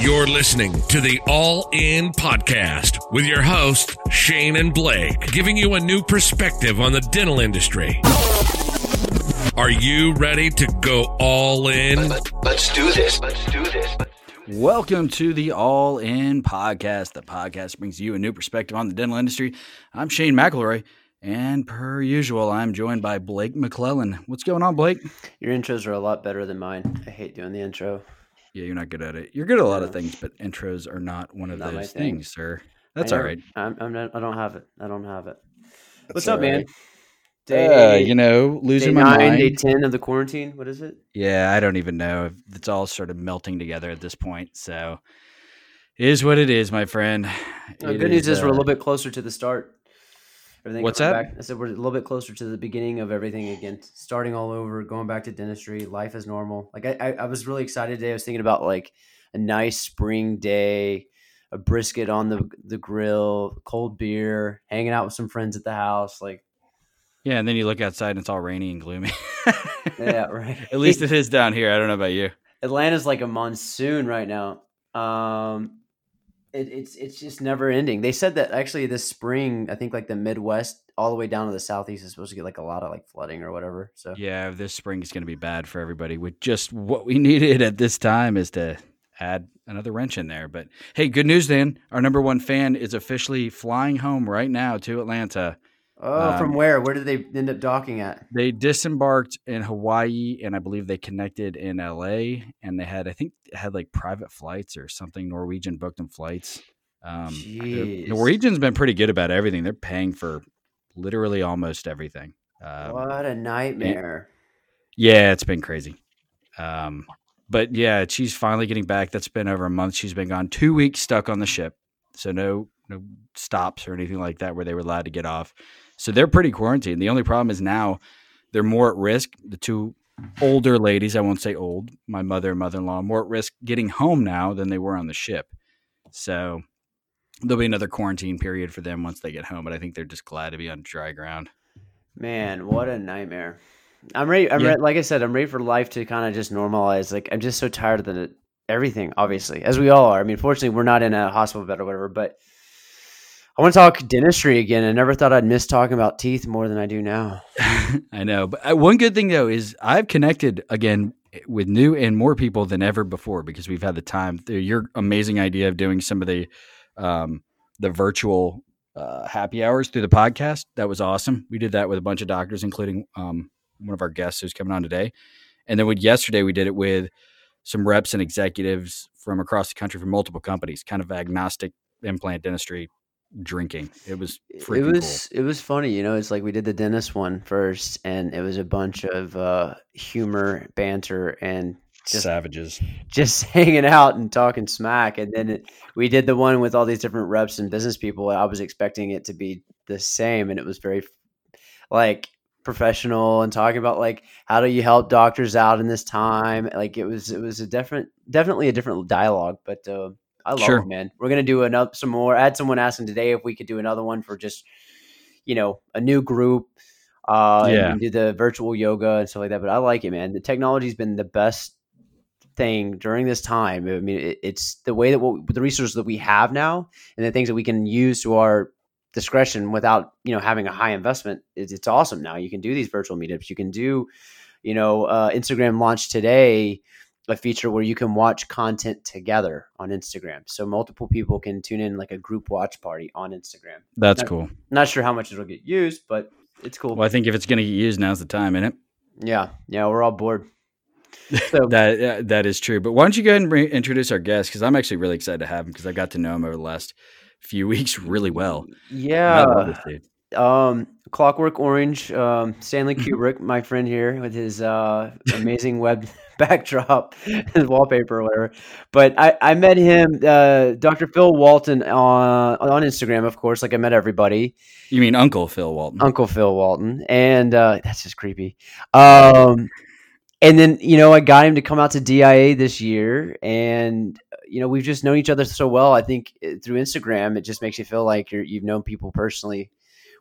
You're listening to the All In Podcast with your host, Shane and Blake, giving you a new perspective on the dental industry. Are you ready to go all in? Let's do this. Let's do this. Welcome to the All In Podcast. The podcast brings you a new perspective on the dental industry. I'm Shane McElroy, and per usual, I'm joined by Blake McClellan. What's going on, Blake? Your intros are a lot better than mine. I hate doing the intro. Yeah, you're not good at it. You're good at a lot of things, but intros are not one of Not those thing. things, sir. That's all. I'm, I'm not, I don't have it. I don't have it. What's all up, man? Day, Uh, you know, losing my nine, mind. day ten of the quarantine. What is it? Yeah, I don't even know. It's all sort of melting together at this point. So, it is what it is, my friend. Uh, good news is we're a uh, little bit closer to the start. Everything What's that? Back. I said we're a little bit closer to the beginning of everything again, starting all over, going back to dentistry. Life is normal. Like I, I, I was really excited today. I was thinking about like a nice spring day, a brisket on the the grill, cold beer, hanging out with some friends at the house. Like Yeah, and then you look outside and it's all rainy and gloomy. yeah, right. At least it is down here. I don't know about you. Atlanta's like a monsoon right now. Um, it, it's it's just never ending. They said that actually this spring, I think like the Midwest all the way down to the Southeast is supposed to get like a lot of like flooding or whatever. So Yeah, this spring is going to be bad for everybody. With just what we needed at this time is to add another wrench in there. But hey, good news then. Our number one fan is officially flying home right now to Atlanta. Oh, Um, from where? Where did they end up docking at? They disembarked in Hawaii, and I believe they connected in LA. And they had, I think, had like private flights or something. Norwegian booked them flights. Um, Jeez. Norwegian's been pretty good about everything. They're paying for literally almost everything. Um, what a nightmare! Yeah, it's been crazy. Um, but yeah, she's finally getting back. That's been over a month. She's been gone two weeks, stuck on the ship. So no, no stops or anything like that where they were allowed to get off. So they're pretty quarantined. The only problem is now they're more at risk. The two older ladies, I won't say old, my mother and mother-in-law, more at risk getting home now than they were on the ship. So there'll be another quarantine period for them once they get home. But I think they're just glad to be on dry ground. Man, what a nightmare! I'm ready. I'm Yeah. ready, like I said, I'm ready for life to kind of just normalize. Like I'm just so tired of the everything. Obviously, as we all are. I mean, fortunately, we're not in a hospital bed or whatever. But I want to talk dentistry again. I never thought I'd miss talking about teeth more than I do now. I know, but uh, one good thing though is I've connected again with new and more people than ever before because we've had the time. Your amazing idea of doing some of the um, the virtual uh, happy hours through the podcast that was awesome. We did that with a bunch of doctors, including um, one of our guests who's coming on today. And then with yesterday, we did it with some reps and executives from across the country from multiple companies, kind of agnostic implant dentistry drinking. It was It freaking was it was funny, you know. It's like we did the dentist one first, and it was a bunch of uh, humor, banter, and just- Savages. just hanging out and talking smack. And then it, we did the one with all these different reps and business people. I was expecting it to be the same, and it was very like professional and talking about like how do you help doctors out in this time. Like it was it was a different, definitely a different dialogue. But uh, I love Sure. it, man. We're gonna do another some more. I had someone asking today if we could do another one for just you know a new group. Uh, Yeah. and do the virtual yoga and stuff like that. But I like it, man. The technology's been the best thing during this time. I mean, it, it's the way that what, the resources that we have now and the things that we can use to our discretion without you know having a high investment. It's, it's awesome now. You can do these virtual meetups. You can do, you know, uh, Instagram launch today a feature where you can watch content together on Instagram. So multiple people can tune in like a group watch party on Instagram. That's That- cool. Not sure how much it'll get used, but it's cool. Well, I think if it's going to get used, now's the time, isn't it? Yeah, yeah, we're all bored. So That uh, that is true. But why don't you go ahead and re- introduce our guest? Because I'm actually really excited to have him because I got to know him over the last few weeks really well. And I love yeah, um, Clockwork Orange, um, Stanley Kubrick, my friend here with his uh, amazing web backdrop and wallpaper or whatever. But I, I met him, uh, Dr. Phil Walton on on Instagram, of course, like I met everybody. You mean Uncle Phil Walton? Uncle Phil Walton, and uh, that's just creepy. Um, and then you know I got him to come out to DIA this year, and you know we've just known each other so well. I think uh, through Instagram, it just makes you feel like you're, you've known people personally,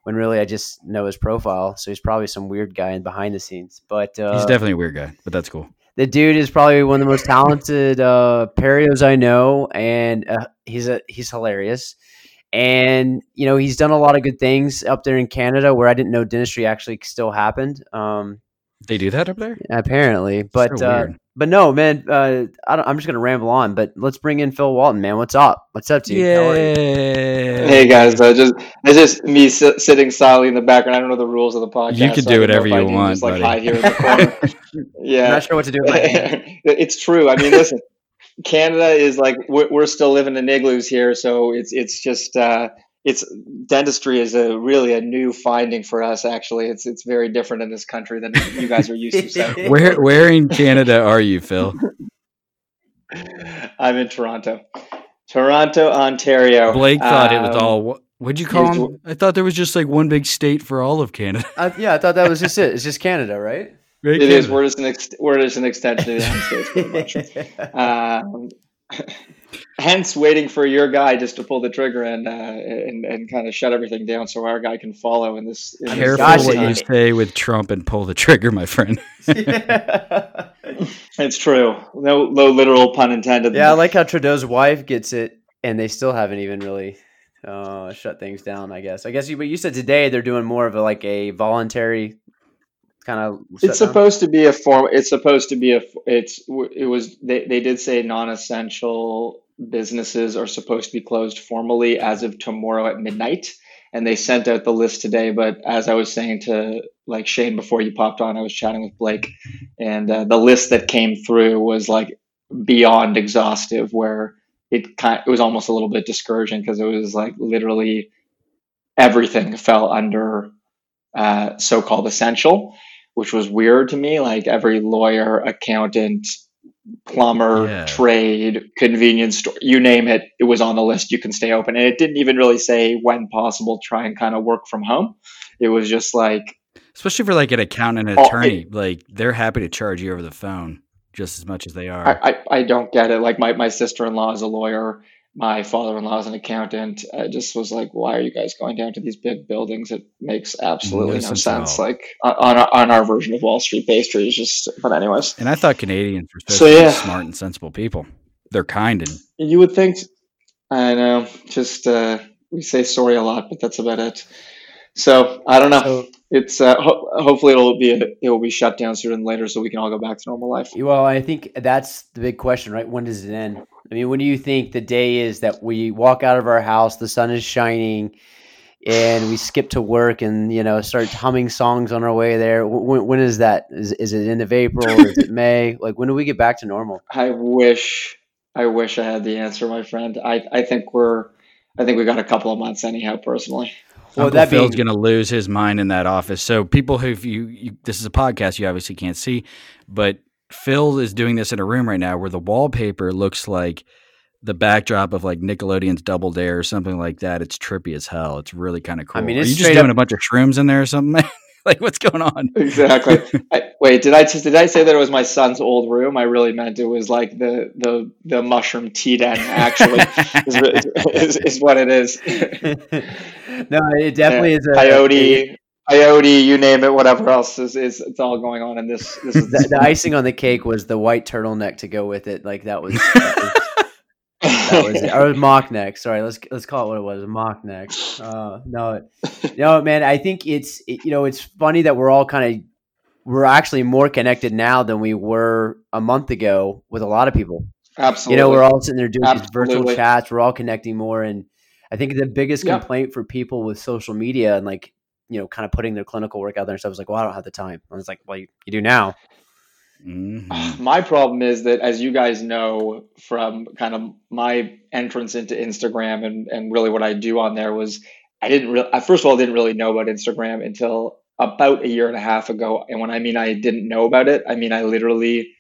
when really I just know his profile. So he's probably some weird guy in behind the scenes. But uh, He's definitely a weird guy, but that's cool. The dude is probably one of the most talented uh, perios I know, and uh, he's a he's hilarious. And you know he's done a lot of good things up there in Canada, where I didn't know dentistry actually still happened. Um, They do that up there? apparently, but So uh, but no, man. Uh, I don't, I'm just gonna ramble on, but let's bring in Phil Walton, man. What's up? What's up, dude? How are you? Yeah. Hey guys, uh, just it's just me sit, sitting silently in the background. I don't know the rules of the podcast. You can so do I whatever you want, Just like buddy. hide here in the corner. I'm yeah, not sure what to do with it's true. I mean, listen, Canada is like we're, we're still living in igloos here, so it's it's just uh, it's dentistry is a really a new finding for us. Actually, it's it's very different in this country than you guys are used to. So Where where in Canada are you, Phil? I'm in Toronto, Toronto, Ontario. Blake thought it was Um, all. what- What'd you call it's- him? I thought there was just like one big state for all of Canada. I, yeah, I thought that was just it. It's just Canada, right? Right, It is. Canada. We're just an ex- we're just an extension of the United States, pretty much. Um, hence, waiting for your guy just to pull the trigger and uh, and and kind of shut everything down, so our guy can follow in this. In Careful Gosh, what you say with Trump and pull the trigger, my friend. It's true. No, no literal pun intended. Yeah, I like how Trudeau's wife gets it, and they still haven't even really uh, shut things down. I guess. I guess you, but you said today they're doing more of a like a voluntary kind of. it's supposed to be a form. It's supposed to be a. It's it was. They they did say non-essential businesses are supposed to be closed formally as of tomorrow at midnight, and they sent out the list today. But as I was saying to like Shane before you popped on, I was chatting with Blake, and uh, the list that came through was like beyond exhaustive. Where it kind it was almost a little bit discouraging because it was like literally everything fell under uh, so-called essential which was weird to me. Like every lawyer, accountant, plumber, Yeah. trade, convenience store, you name it, it was on the list. You can stay open. And it didn't even really say when possible, try and kind of work from home. It was just like, Especially for like an accountant and Oh, attorney, like they're happy to charge you over the phone just as much as they are. I, I, I don't get it. Like my, my sister-in-law is a lawyer. My father-in-law is an accountant. I just was like, why are you guys going down to these big buildings? It makes absolutely No no sense at sense. all. Like on, on our, on our version of Wall Street pastry is just, but anyways, and I thought Canadians were supposed So, yeah. smart and sensible people. They're kind and You would think. I know. Just uh, we say sorry a lot, but that's about it. So I don't know. So, it's uh, ho- hopefully it'll be it will be shut down sooner than later, so we can all go back to normal life. well, I think that's the big question, right? When does it end? I mean, when do you think the day is that we walk out of our house, the sun is shining, and we skip to work and you know start humming songs on our way there? When, when is that? Is, is it end of April? or is it May? Like when do we get back to normal? I wish I wish I had the answer, my friend. I I think we're I think we got a couple of months anyhow. Personally, Well, Uncle that Phil's being- going to lose his mind in that office. So people who you, you this is a podcast, you obviously can't see, but Phil is doing this in a room right now where the wallpaper looks like the backdrop of like Nickelodeon's Double Dare or something like that. It's trippy as hell. It's really kind of cool. I mean, Are you just straight doing up- a bunch of shrooms in there or something? like what's going on? exactly. I, wait, did I just did I say that it was my son's old room? I really meant it was like the the the mushroom tea den. Actually, is, is, is what it is. no, it definitely is a coyote, coyote, you name it, whatever else is, is it's all going on in this. This is the, the icing on the cake was the white turtleneck to go with it. Like that was that was, that was it. or mock neck. Sorry, let's let's call it what it was, a mock neck. Uh, no, no, man. I think it's it, you know it's funny that we're all kind of we're actually more connected now than we were a month ago with a lot of people. absolutely. You know, we're all sitting there doing these virtual chats. We're all connecting more, and I think the biggest Yeah. complaint for people with social media and like you know, kind of putting their clinical work out there and stuff was like, well, I don't have the time. I was like, well, you, you do now. Mhm. My problem is that, as you guys know from kind of my entrance into Instagram and, and really what I do on there was I didn't really, I first of all, didn't really know about Instagram until about a year and a half ago. And when I mean I didn't know about it, I mean I literally,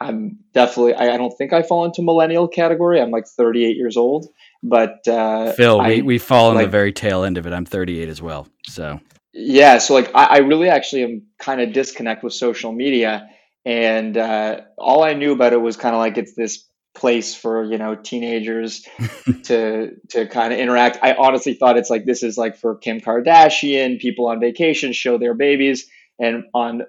I'm definitely, I, I don't think I fall into millennial category. I'm like 38 years old, but uh, Phil, I- we, we fall on the very tail end of it. I'm 38 as well. So Yeah, so like I, I really actually am kind of disconnect with social media, and uh, all I knew about it was kind of like it's this place for you know teenagers to to kind of interact. I honestly thought it's like this is like for Kim Kardashian, people on vacation show their babies, and on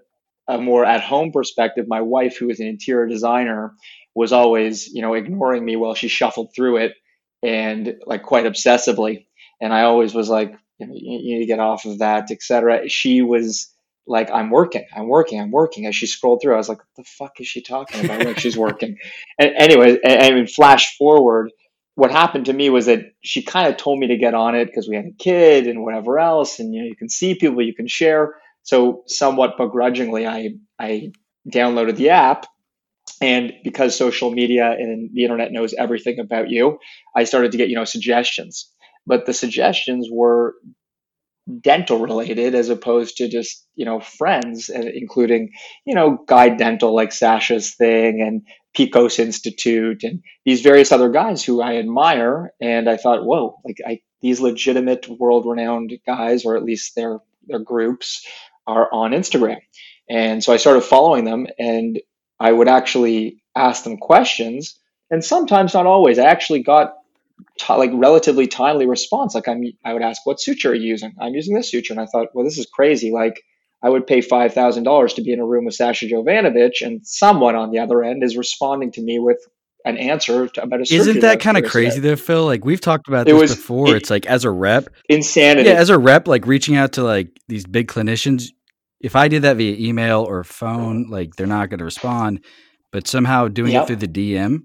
a more at home perspective, my wife, who is an interior designer, was always, you know, ignoring me while she shuffled through it and like quite obsessively. And I always was like, you, know, you need to get off of that, etc. She was like, I'm working, I'm working, I'm working. As she scrolled through, I was like, what the fuck is she talking about? like she's working. And anyway, and, and flash forward, what happened to me was that she kind of told me to get on it because we had a kid and whatever else, and you know, you can see people, you can share. So somewhat begrudgingly, I I downloaded the app, and because social media and the internet knows everything about you, I started to get you know suggestions. But the suggestions were dental related as opposed to just you know friends uh, including you know guide dental like Sascha's thing and Pikos institute and these various other guys who i admire. And i thought whoa like I, these legitimate world renowned guys or at least their their groups are on instagram. And so i started following them and i would actually ask them questions. And sometimes not always i actually got t- like relatively timely response. Like I'm, I would ask, "What suture are you using?" I'm using this suture, and I thought, well, this is crazy. Like I would pay five thousand dollars to be in a room with Sascha Jovanovic, and someone on the other end is responding to me with an answer to, about a. Isn't that kind of crazy though, Phil? Like we've talked about it this was, before. It, it's like as a rep, insanity. Yeah, as a rep, like reaching out to like these big clinicians. If I did that via email or phone, mm-hmm. like they're not going to respond. But somehow doing yep. it through the DM,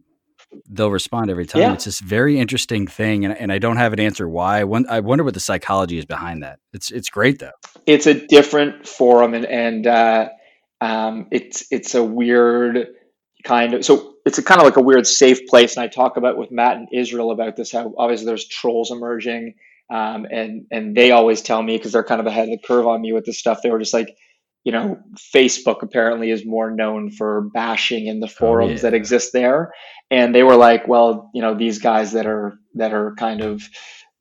they'll respond every time. Yeah. It's this very interesting thing, and, and I don't have an answer why. I, wonder what the psychology is behind that. It's it's great though. It's a different forum, and and uh, um, it's it's a weird kind of so it's a kind of like a weird safe place. And I talk about with Matt and Israel about this how obviously there's trolls emerging, um, and and they always tell me because they're kind of ahead of the curve on me with this stuff. They were just like you know, Facebook apparently is more known for bashing in the oh, forums oh, yeah. that exist there. And they were like, well, you know, these guys that are that are kind of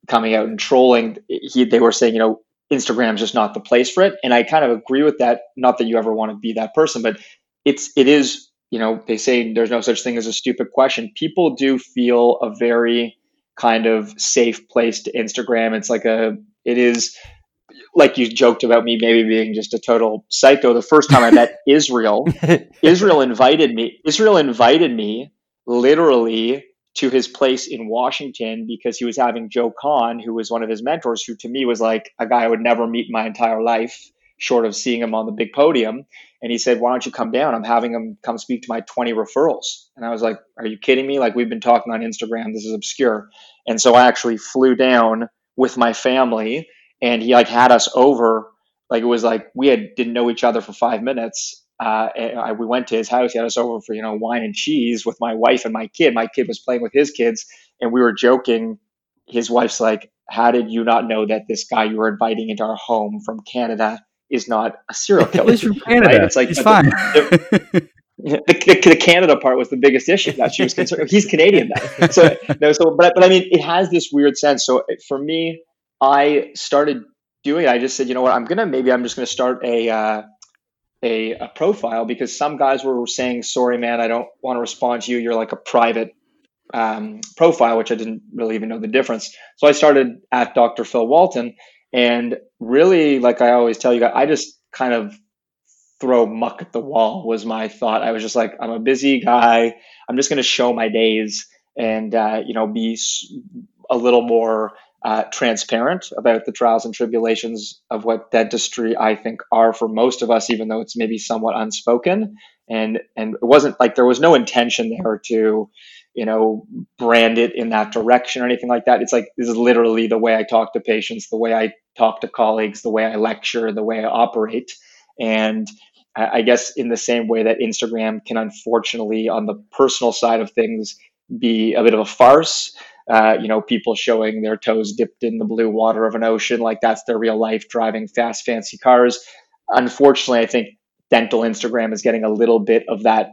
coming out and trolling, he, they were saying, you know, Instagram's just not the place for it. And I kind of agree with that. Not that you ever want to be that person, but it's it is, you know, they say there's no such thing as a stupid question. People do feel a very kind of safe place to Instagram. It's like a it is like you joked about me maybe being just a total psycho. The first time I met Israel, Israel invited me. Israel invited me literally to his place in Washington because he was having Joe Kan, who was one of his mentors, who to me was like a guy I would never meet in my entire life, short of seeing him on the big podium. And he said, Why don't you come down? I'm having him come speak to my 20 referrals. And I was like, Are you kidding me? Like, we've been talking on Instagram. This is obscure. And so I actually flew down with my family and he like had us over. Like it was like we had didn't know each other for five minutes. Uh, I, we went to his house. He had us over for you know wine and cheese with my wife and my kid. My kid was playing with his kids, and we were joking. His wife's like, "How did you not know that this guy you were inviting into our home from Canada is not a serial killer?" He's from Canada. Right? It's like he's fine. The, the, the, the, Canada part was the biggest issue that she was concerned. He's Canadian now, so no. So, but but I mean, it has this weird sense. So for me, I started doing it. I just said, you know what, I'm gonna maybe I'm just gonna start a uh, a, a profile because some guys were saying, sorry, man, I don't want to respond to you. You're like a private um, profile, which I didn't really even know the difference. So I started at Dr. Phil Walton, and really, like I always tell you, guys, I just kind of throw muck at the wall was my thought. I was just like, I'm a busy guy. I'm just going to show my days and uh, you know be a little more uh, transparent about the trials and tribulations of what dentistry I think are for most of us, even though it's maybe somewhat unspoken. And and it wasn't like there was no intention there to, you know, brand it in that direction or anything like that. It's like this is literally the way I talk to patients, the way I talk to colleagues, the way I lecture, the way I operate. And I guess in the same way that Instagram can unfortunately, on the personal side of things, be a bit of a farce uh, you know, people showing their toes dipped in the blue water of an ocean, like that's their real life, driving fast, fancy cars. Unfortunately, I think dental Instagram is getting a little bit of that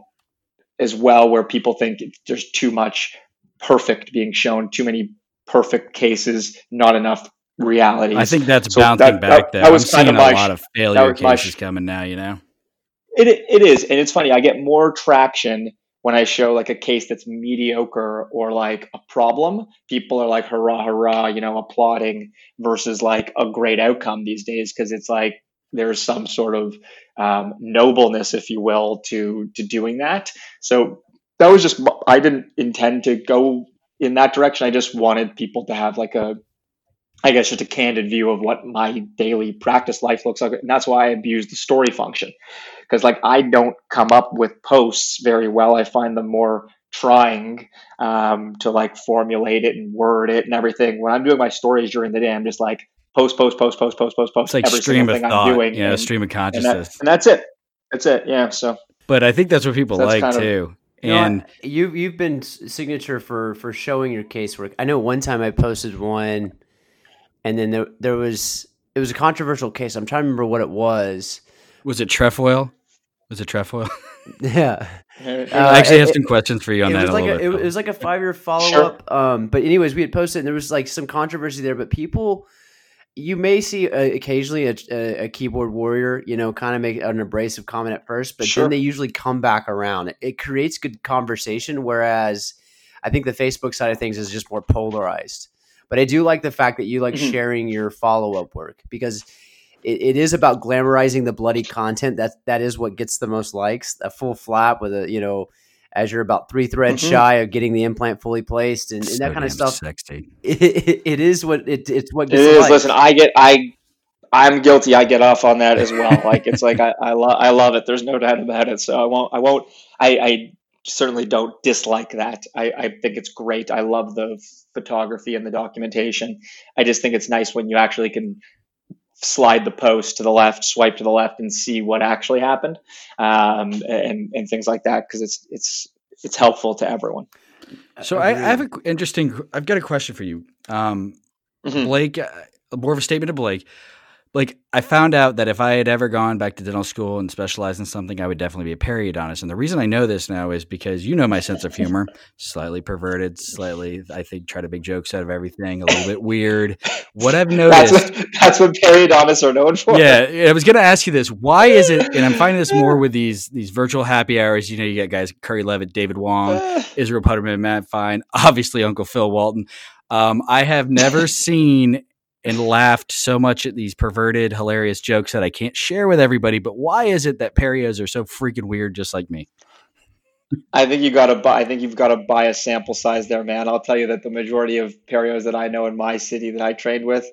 as well, where people think there's too much perfect being shown, too many perfect cases, not enough reality. I think that's so bouncing that, back. That, that was I'm seeing a lot of failure cases coming now. You know, it it is, and it's funny. I get more traction when I show like a case that's mediocre or like a problem, people are like hurrah hurrah, you know, applauding versus like a great outcome these days because it's like there's some sort of um, nobleness, if you will, to to doing that. So that was just I didn't intend to go in that direction. I just wanted people to have like a I guess just a candid view of what my daily practice life looks like. And that's why I abuse the story function. Because like I don't come up with posts very well. I find them more trying um, to like formulate it and word it and everything. When I'm doing my stories during the day, I'm just like post, post, post, post, post, post, post. It's like every stream of thing thought. I'm doing. yeah, and, stream of and, consciousness. that, and that's it. That's it. Yeah. So but I think that's what people That's like kind of- too. You know, And you you've been signature for for showing your casework. I know one time I posted one, and then there there was it was a controversial case. I'm trying to remember what it was. was it trefoil? Was it trefoil? Yeah, uh, I actually have it- some questions for you on it that. was a like a, bit, it, was like a five year follow up. Um, but anyways, we had posted and there was like some controversy there. But people, you may see uh, occasionally a, a, a keyboard warrior, you know, kind of make an abrasive comment at first, but Sure. then they usually come back around. It, it creates good conversation. Whereas I think the Facebook side of things is just more polarized. But I do like the fact that you like Mhm. sharing your follow up work because it, it is about glamorizing the bloody content. That that is what gets the most likes. A full flap with a you know, as you're about three threads Mhm. shy of getting the implant fully placed and, and So that kind of damn stuff. Sexy. It, it, it is what it, it's what It gets the is. likes. Listen, I get I I'm guilty. I get off on that as well. Like it's like I I, lo- I love it. There's no doubt about it. So I won't I won't I, I certainly don't dislike that. I, I think it's great. I love the photography and the documentation. I just think it's nice when you actually can slide the post to the left, swipe to the left, and see what actually happened, um, and and things like that because it's it's it's helpful to everyone. So I, I have an interesting. I've got a question for you, um, Mhm. Blake. Uh, more of a statement to Blake. Blake, I found out that if I had ever gone back to dental school and specialized in something, I would definitely be a periodontist. And the reason I know this now is because you know my sense of humor, slightly perverted, slightly, I think, try to make jokes out of everything, a little bit weird. What I've That's noticed. what that's what periodontists are known for. yeah, I was going to ask you this. Why is it? And I'm finding this more with these these virtual happy hours. You know, you get guys Curry Levitt, David Wong, Israel Puterman, Matt Fine, obviously Uncle Phil Walton. Um, I have never seen and laughed so much at these perverted, hilarious jokes that I can't share with everybody. But why is it that perios are so freaking weird, just like me? I think you got to buy. I think you've got to buy a sample size there, man. I'll tell you that the majority of perios that I know in my city that I trained with,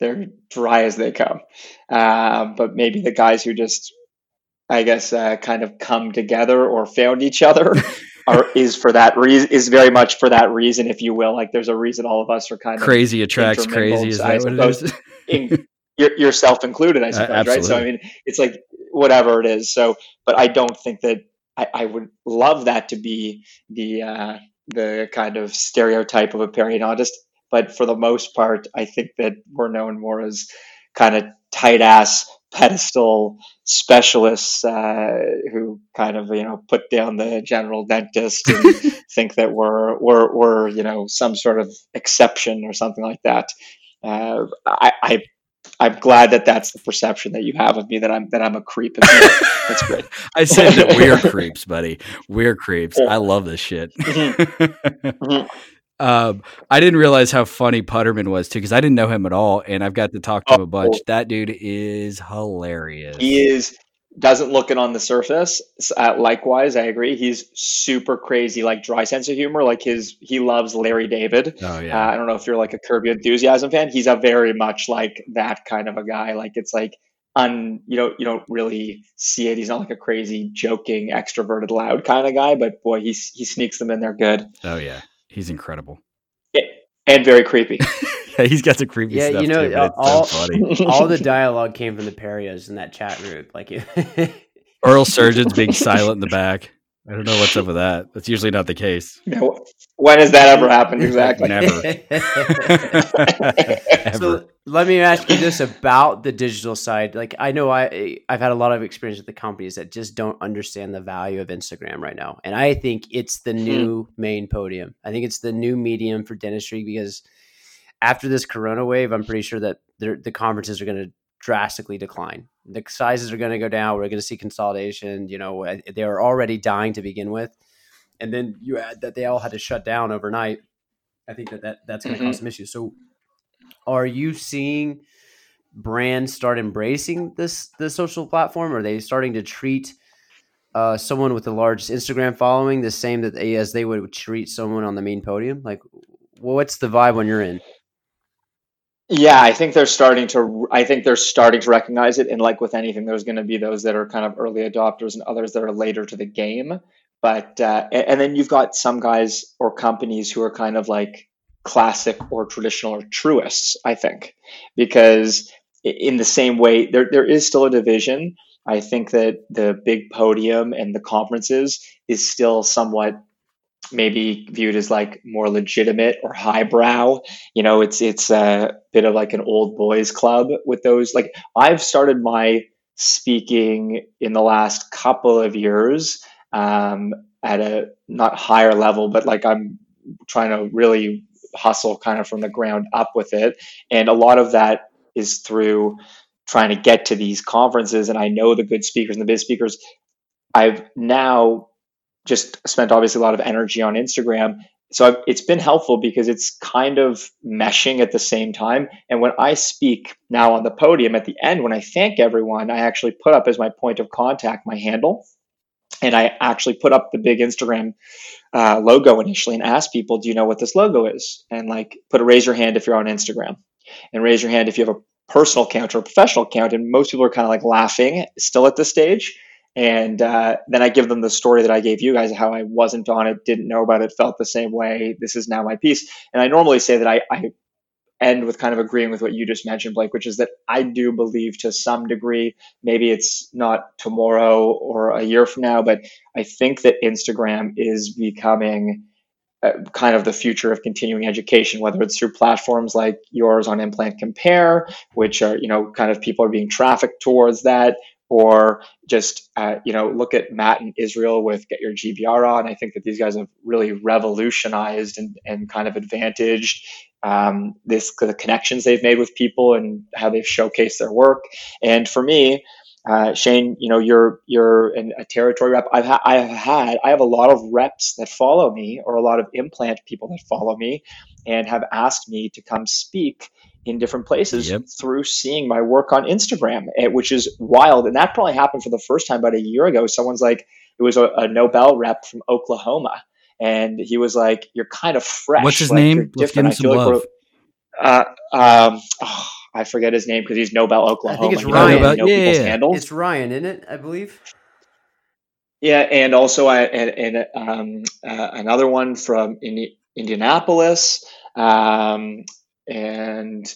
they're dry as they come. Uh, but maybe the guys who just, I guess, uh, kind of come together or found each other, are is for that reason. Is very much for that reason, if you will. Like there's a reason all of us are kind of Crazy attracts crazy. Is that what it is? in, yourself included, I suppose, right? So I mean, it's like whatever it is. So, but I don't think that I, I would love that to be the uh, the kind of stereotype of a periodontist. But for the most part, I think that we're known more as kind of tight ass pedestal specialists uh, who kind of you know put down the general dentist and think that we're we're we're you know some sort of exception or something like that. Uh, I, I I'm glad that that's the perception that you have of me that I'm that I'm a creep. That's great. I said that we're creeps, buddy. We're creeps. I love this shit. Mhm. Um, I didn't realize how funny Puterman was too, because I didn't know him at all, and I've got to talk to him a bunch. Oh. That dude is hilarious. He is doesn't look it on the surface. Uh, likewise, I agree. He's super crazy, like dry sense of humor. Like his, he loves Larry David. Oh Uh, yeah. I don't know if you're like a Curb Your Enthusiasm fan. He's a very much like that kind of a guy. Like it's like un, you don't you don't really see it. He's not like a crazy, joking, extroverted, loud kind of guy. But boy, he he sneaks them in there good oh yeah. He's incredible. and very creepy. Yeah, he's got some creepy Yeah, stuff you know, too, all- uh, so all the dialogue came from the perios in that chat group. Like, it, Oral surgeon's being silent in the back. I don't know what's up with that. That's usually not the case. No, when has that ever happened? Exactly. Never. Ever. so let me ask you this about the digital side. Like, I know I I've had a lot of experience with the companies that just don't understand the value of Instagram right now, and I think it's the hmm. new main podium. I think it's the new medium for dentistry because after this Corona wave, I'm pretty sure that the conferences are going to drastically decline. The sizes are going to go down. We're going to see consolidation. You know, uh, they are already dying to begin with, and then you add that they all had to shut down overnight. I think that, that that's going to Mhm. cause some issues. So, are you seeing brands start embracing this the social platform? Are they starting to treat uh, someone with the largest Instagram following the same that they, as they would treat someone on the main podium? Like, what's the vibe when you're in? Yeah, I think they're starting to. I think they're starting to recognize it, and like with anything, there's going to be those that are kind of early adopters and others that are later to the game. But uh, and then you've got some guys or companies who are kind of like classic or traditional or truists. I think because in the same way, there there is still a division. I think that the big podium and the conferences is still somewhat maybe viewed as like more legitimate or highbrow. You know, it's it's a bit of like an old boys club with those. Like I've started my speaking in the last couple of years um, at a not higher level, but like I'm trying to really hustle kind of from the ground up with it, and a lot of that is through trying to get to these conferences and I know the good speakers and the big speakers. I've now just spent obviously a lot of energy on Instagram. So I've, it's been helpful because it's kind of meshing at the same time. And when I speak now on the podium at the end, when I thank everyone, I actually put up as my point of contact my handle. And I actually put up the big Instagram uh, logo initially and ask people, do you know what this logo is? And like, put a raise your hand if you're on Instagram and raise your hand if you have a personal account or a professional account. And most people are kind of like laughing still at this stage. And uh, then I give them the story that I gave you guys, how I wasn't on it, didn't know about it, felt the same way. This is now my piece. And I normally say that I, I end with kind of agreeing with what you just mentioned, Blake, which is that I do believe to some degree, maybe it's not tomorrow or a year from now, but I think that Instagram is becoming uh, kind of the future of continuing education, whether it's through platforms like yours on Implant Compare, which are, you know, kind of people are being trafficked towards that, or just uh, you know look at Matt in Israel with Get Your GBR on. I think that these guys have really revolutionized and, and kind of advantaged um, this the connections they've made with people and how they've showcased their work. And for me, uh, Shane, you know you're you're an, a territory rep. I've ha- I've had I have a lot of reps that follow me, or a lot of implant people that follow me, and have asked me to come speak in different places yep. through seeing my work on Instagram, eh, which is wild. And that probably happened for the first time about a year ago. Someone's like, it was a, a Nobel rep from Oklahoma. And he was like, You're kind of fresh. What's his like, name? Let's give him some love. Uh, um, oh, I forget his name because he's Nobel Oklahoma. I think it's Ryan. yeah, yeah. It's Ryan, isn't it? I believe. Yeah, and also I and, and um, uh, another one from Indi- Indianapolis. Um, and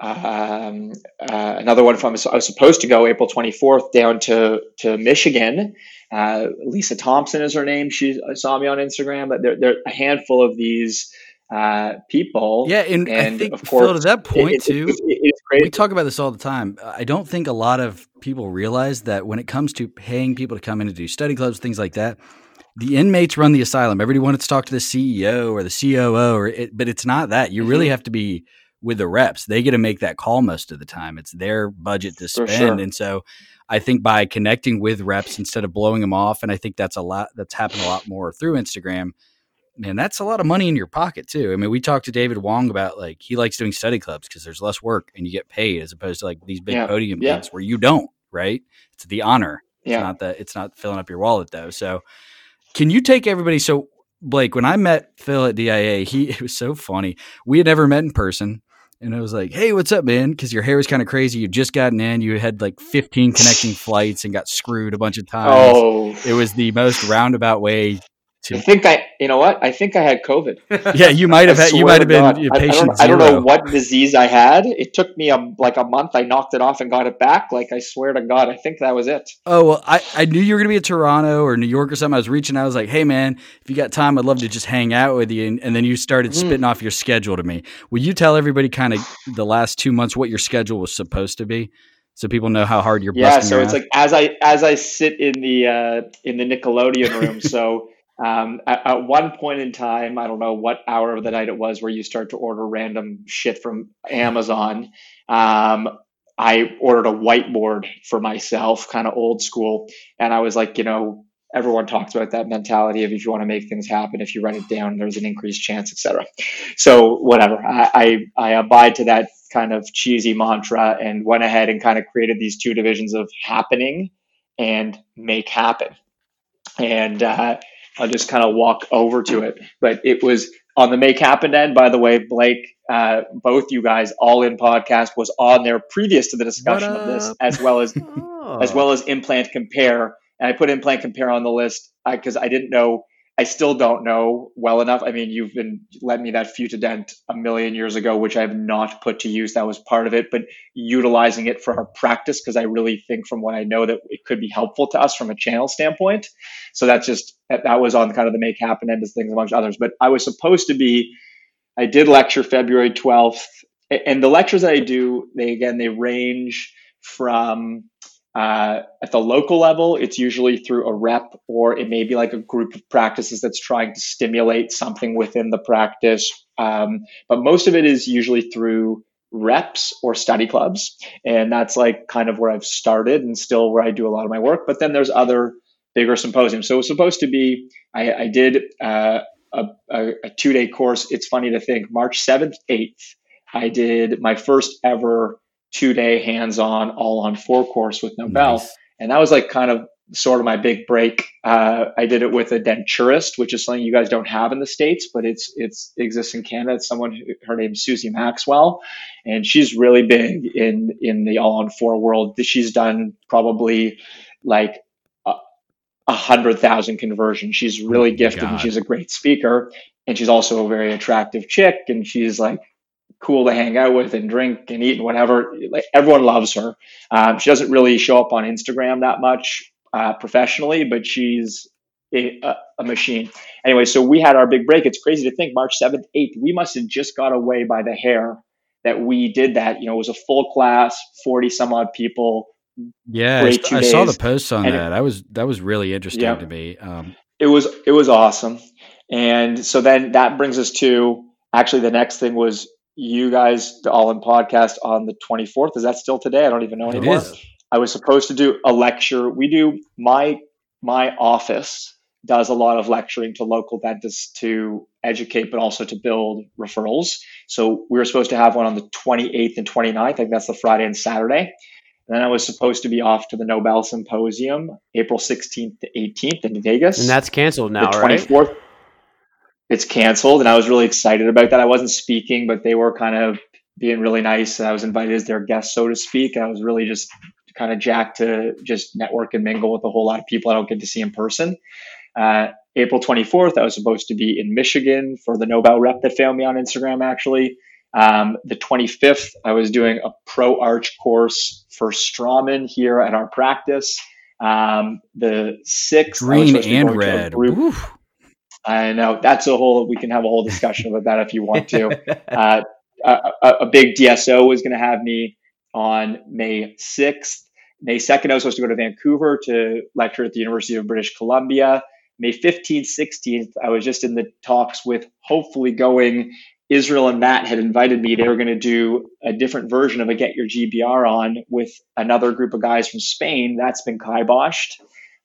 um, uh, another one from I was supposed to go April 24th down to to Michigan. Uh, Lisa Thompson is her name. She saw me on Instagram, but there, there are a handful of these uh, people. Yeah, and, and I think of course, Phil, to that point it, too, it, it, we talk about this all the time. I don't think a lot of people realize that when it comes to paying people to come in and do study clubs, things like that, the inmates run the asylum. Everybody wanted to talk to the CEO or the COO, or it, but it's not that. You really mm-hmm. have to be with the reps. They get to make that call most of the time. It's their budget to spend, sure. and so I think by connecting with reps instead of blowing them off, and I think that's a lot that's happened a lot more through Instagram. Man, that's a lot of money in your pocket too. I mean, we talked to David Wong about like he likes doing study clubs because there's less work and you get paid as opposed to like these big yeah. podium yeah. gigs where you don't. Right? It's the honor. It's yeah. not that it's not filling up your wallet though. So can you take everybody? So Blake, when I met Phil at DIA, he it was so funny. We had never met in person. And I was like, "Hey, what's up, man? Because your hair was kind of crazy. You just gotten in. You had like 15 connecting flights and got screwed a bunch of times. Oh, it was the most roundabout way to. I think I, you know what? I think I had COVID. yeah, you might have had. You might have been God. patient. I, I, don't, I don't, know what disease I had. It took me a, like a month. I knocked it off and got it back. Like I swear to God, I think that was it. Oh well, I, I knew you were gonna be in Toronto or New York or something. I was reaching out. I was like, hey man, if you got time, I'd love to just hang out with you. And, and then you started mm. spitting off your schedule to me. Will you tell everybody kind of the last two months what your schedule was supposed to be? so people know how hard you're yeah so it's like as i as i sit in the uh in the nickelodeon room so um, at, at, one point in time, I don't know what hour of the night it was where you start to order random shit from Amazon. Um, I ordered a whiteboard for myself, kind of old school. And I was like, you know, everyone talks about that mentality of if you want to make things happen, if you write it down, there's an increased chance, etc. So whatever, I, I, I abide to that kind of cheesy mantra and went ahead and kind of created these two divisions of happening and make happen. And uh, I'll just kind of walk over to it. But it was on the make happen end, by the way, Blake, uh, both you guys, all in podcast was on there previous to the discussion of this, as well as Oh. as well as implant compare. And I put implant compare on the list because I didn't know. I still don't know well enough. I mean, you've been lent me that Futudent a million years ago, which I have not put to use. That was part of it, but utilizing it for our practice because I really think, from what I know, that it could be helpful to us from a channel standpoint. So that's just that that was on kind of the make happen end of things amongst others. But I was supposed to be. I did lecture February twelfth, and the lectures that I do, they again they range from uh, at the local level, it's usually through a rep or it may be like a group of practices that's trying to stimulate something within the practice. Um, but most of it is usually through reps or study clubs. And that's like kind of where I've started and still where I do a lot of my work. But then there's other bigger symposiums. So it was supposed to be, I, I did uh, a, a, a two day course. It's funny to think March 7th, 8th, I did my first ever two day hands on, all on four course with Nobel. Nice. And that was like kind of sort of my big break. Uh, I did it with a denturist, which is something you guys don't have in the States, but it's, it's exists in Canada. It's someone who, her name's Susie Maxwell, and she's really big in, in the all on four world. She's done probably like a, a hundred thousand conversions. She's really my gifted and she's a great speaker. And she's also a very attractive chick and she's like cool to hang out with and drink and eat and whatever. Like everyone loves her. Um, she doesn't really show up on Instagram that much uh, professionally, but she's a, a, machine. Anyway, so we had our big break. It's crazy to think March 7th, 8th, we must have just got away by the hair that we did that. You know, it was a full class, 40 some odd people. Yeah, I, Great two I saw the posts on And it- that. I was that was really interesting Yeah. to me. Um, It was, it was awesome. And so then that brings us to actually the next thing was you guys, the All In podcast on the 24th. Is that still today? I don't even know anymore. is. I was supposed to do a lecture. We do my my office does a lot of lecturing to local dentists to educate, but also to build referrals. So we were supposed to have one on the 28th and 29th. I think that's the Friday and Saturday. And then I was supposed to be off to the Nobel Symposium, April 16th to 18th in Vegas. and that's canceled now, the right? 24th. It's canceled, and I was really excited about that. I wasn't speaking, but they were kind of being really nice. and I was invited as their guest, so to speak. I was really just kind of jacked to just network and mingle with a whole lot of people I don't get to see in person. Uh, April 24th, I was supposed to be in Michigan for the Nobel rep that found me on Instagram, actually. Um, the 25th, I was doing a pro arch course for Straumann here at our practice. Um, the 6th, I was Green supposed to be and red. I know that's a whole. We can have a whole discussion about that if you want to. Uh, a, a, big DSO was going to have me on May sixth. May second, I was supposed to go to Vancouver to lecture at the University of British Columbia. May fifteenth, sixteenth, I was just in the talks with hopefully going. Israel and Matt had invited me. They were going to do a different version of a Get Your GBR on with another group of guys from Spain. That's been kiboshed.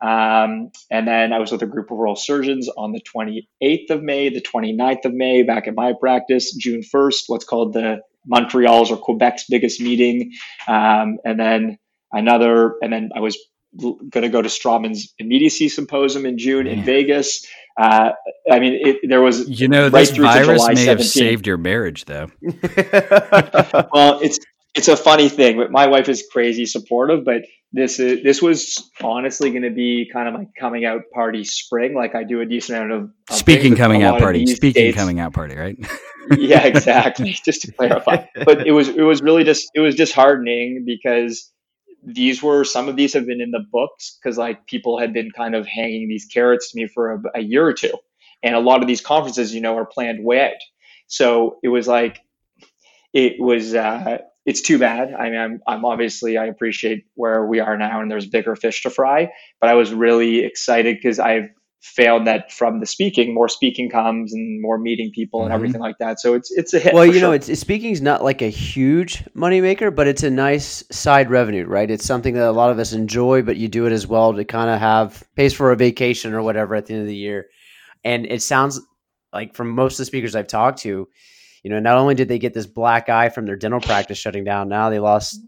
Um, and then I was with a group of oral surgeons on the 28th of May, the 29th of May, back at my practice, June 1st, what's called the Montreal's or Quebec's biggest meeting. Um, and then another, and then I was going to go to Straumann's immediacy symposium in June in Man. Vegas. Uh, I mean, it, there was You know, right this virus July may have saved your marriage, though. well, it's it's a funny thing, but my wife is crazy supportive. But this is this was honestly going to be kind of my coming out party spring. Like I do a decent amount of, of Speaking coming out party. Speaking dates- coming out party, right? yeah, exactly. just to clarify, but it was it was really just it was disheartening because these were some of these have been in the books because like people had been kind of hanging these carrots to me for a, a year or two, and a lot of these conferences, you know, are planned way out. So it was like it was. Uh, it's too bad. I mean, I'm, I'm obviously I appreciate where we are now, and there's bigger fish to fry. But I was really excited because I've found that from the speaking, more speaking comes and more meeting people and Mhm. everything like that. So it's it's a hit. well, you know, sure. it's, speaking's not like a huge moneymaker, but it's a nice side revenue, right? It's something that a lot of us enjoy, but you do it as well to kind of have pays for a vacation or whatever at the end of the year. And it sounds like from most of the speakers I've talked to, you you know, not only did they get this black eye from their dental practice shutting down, now they lost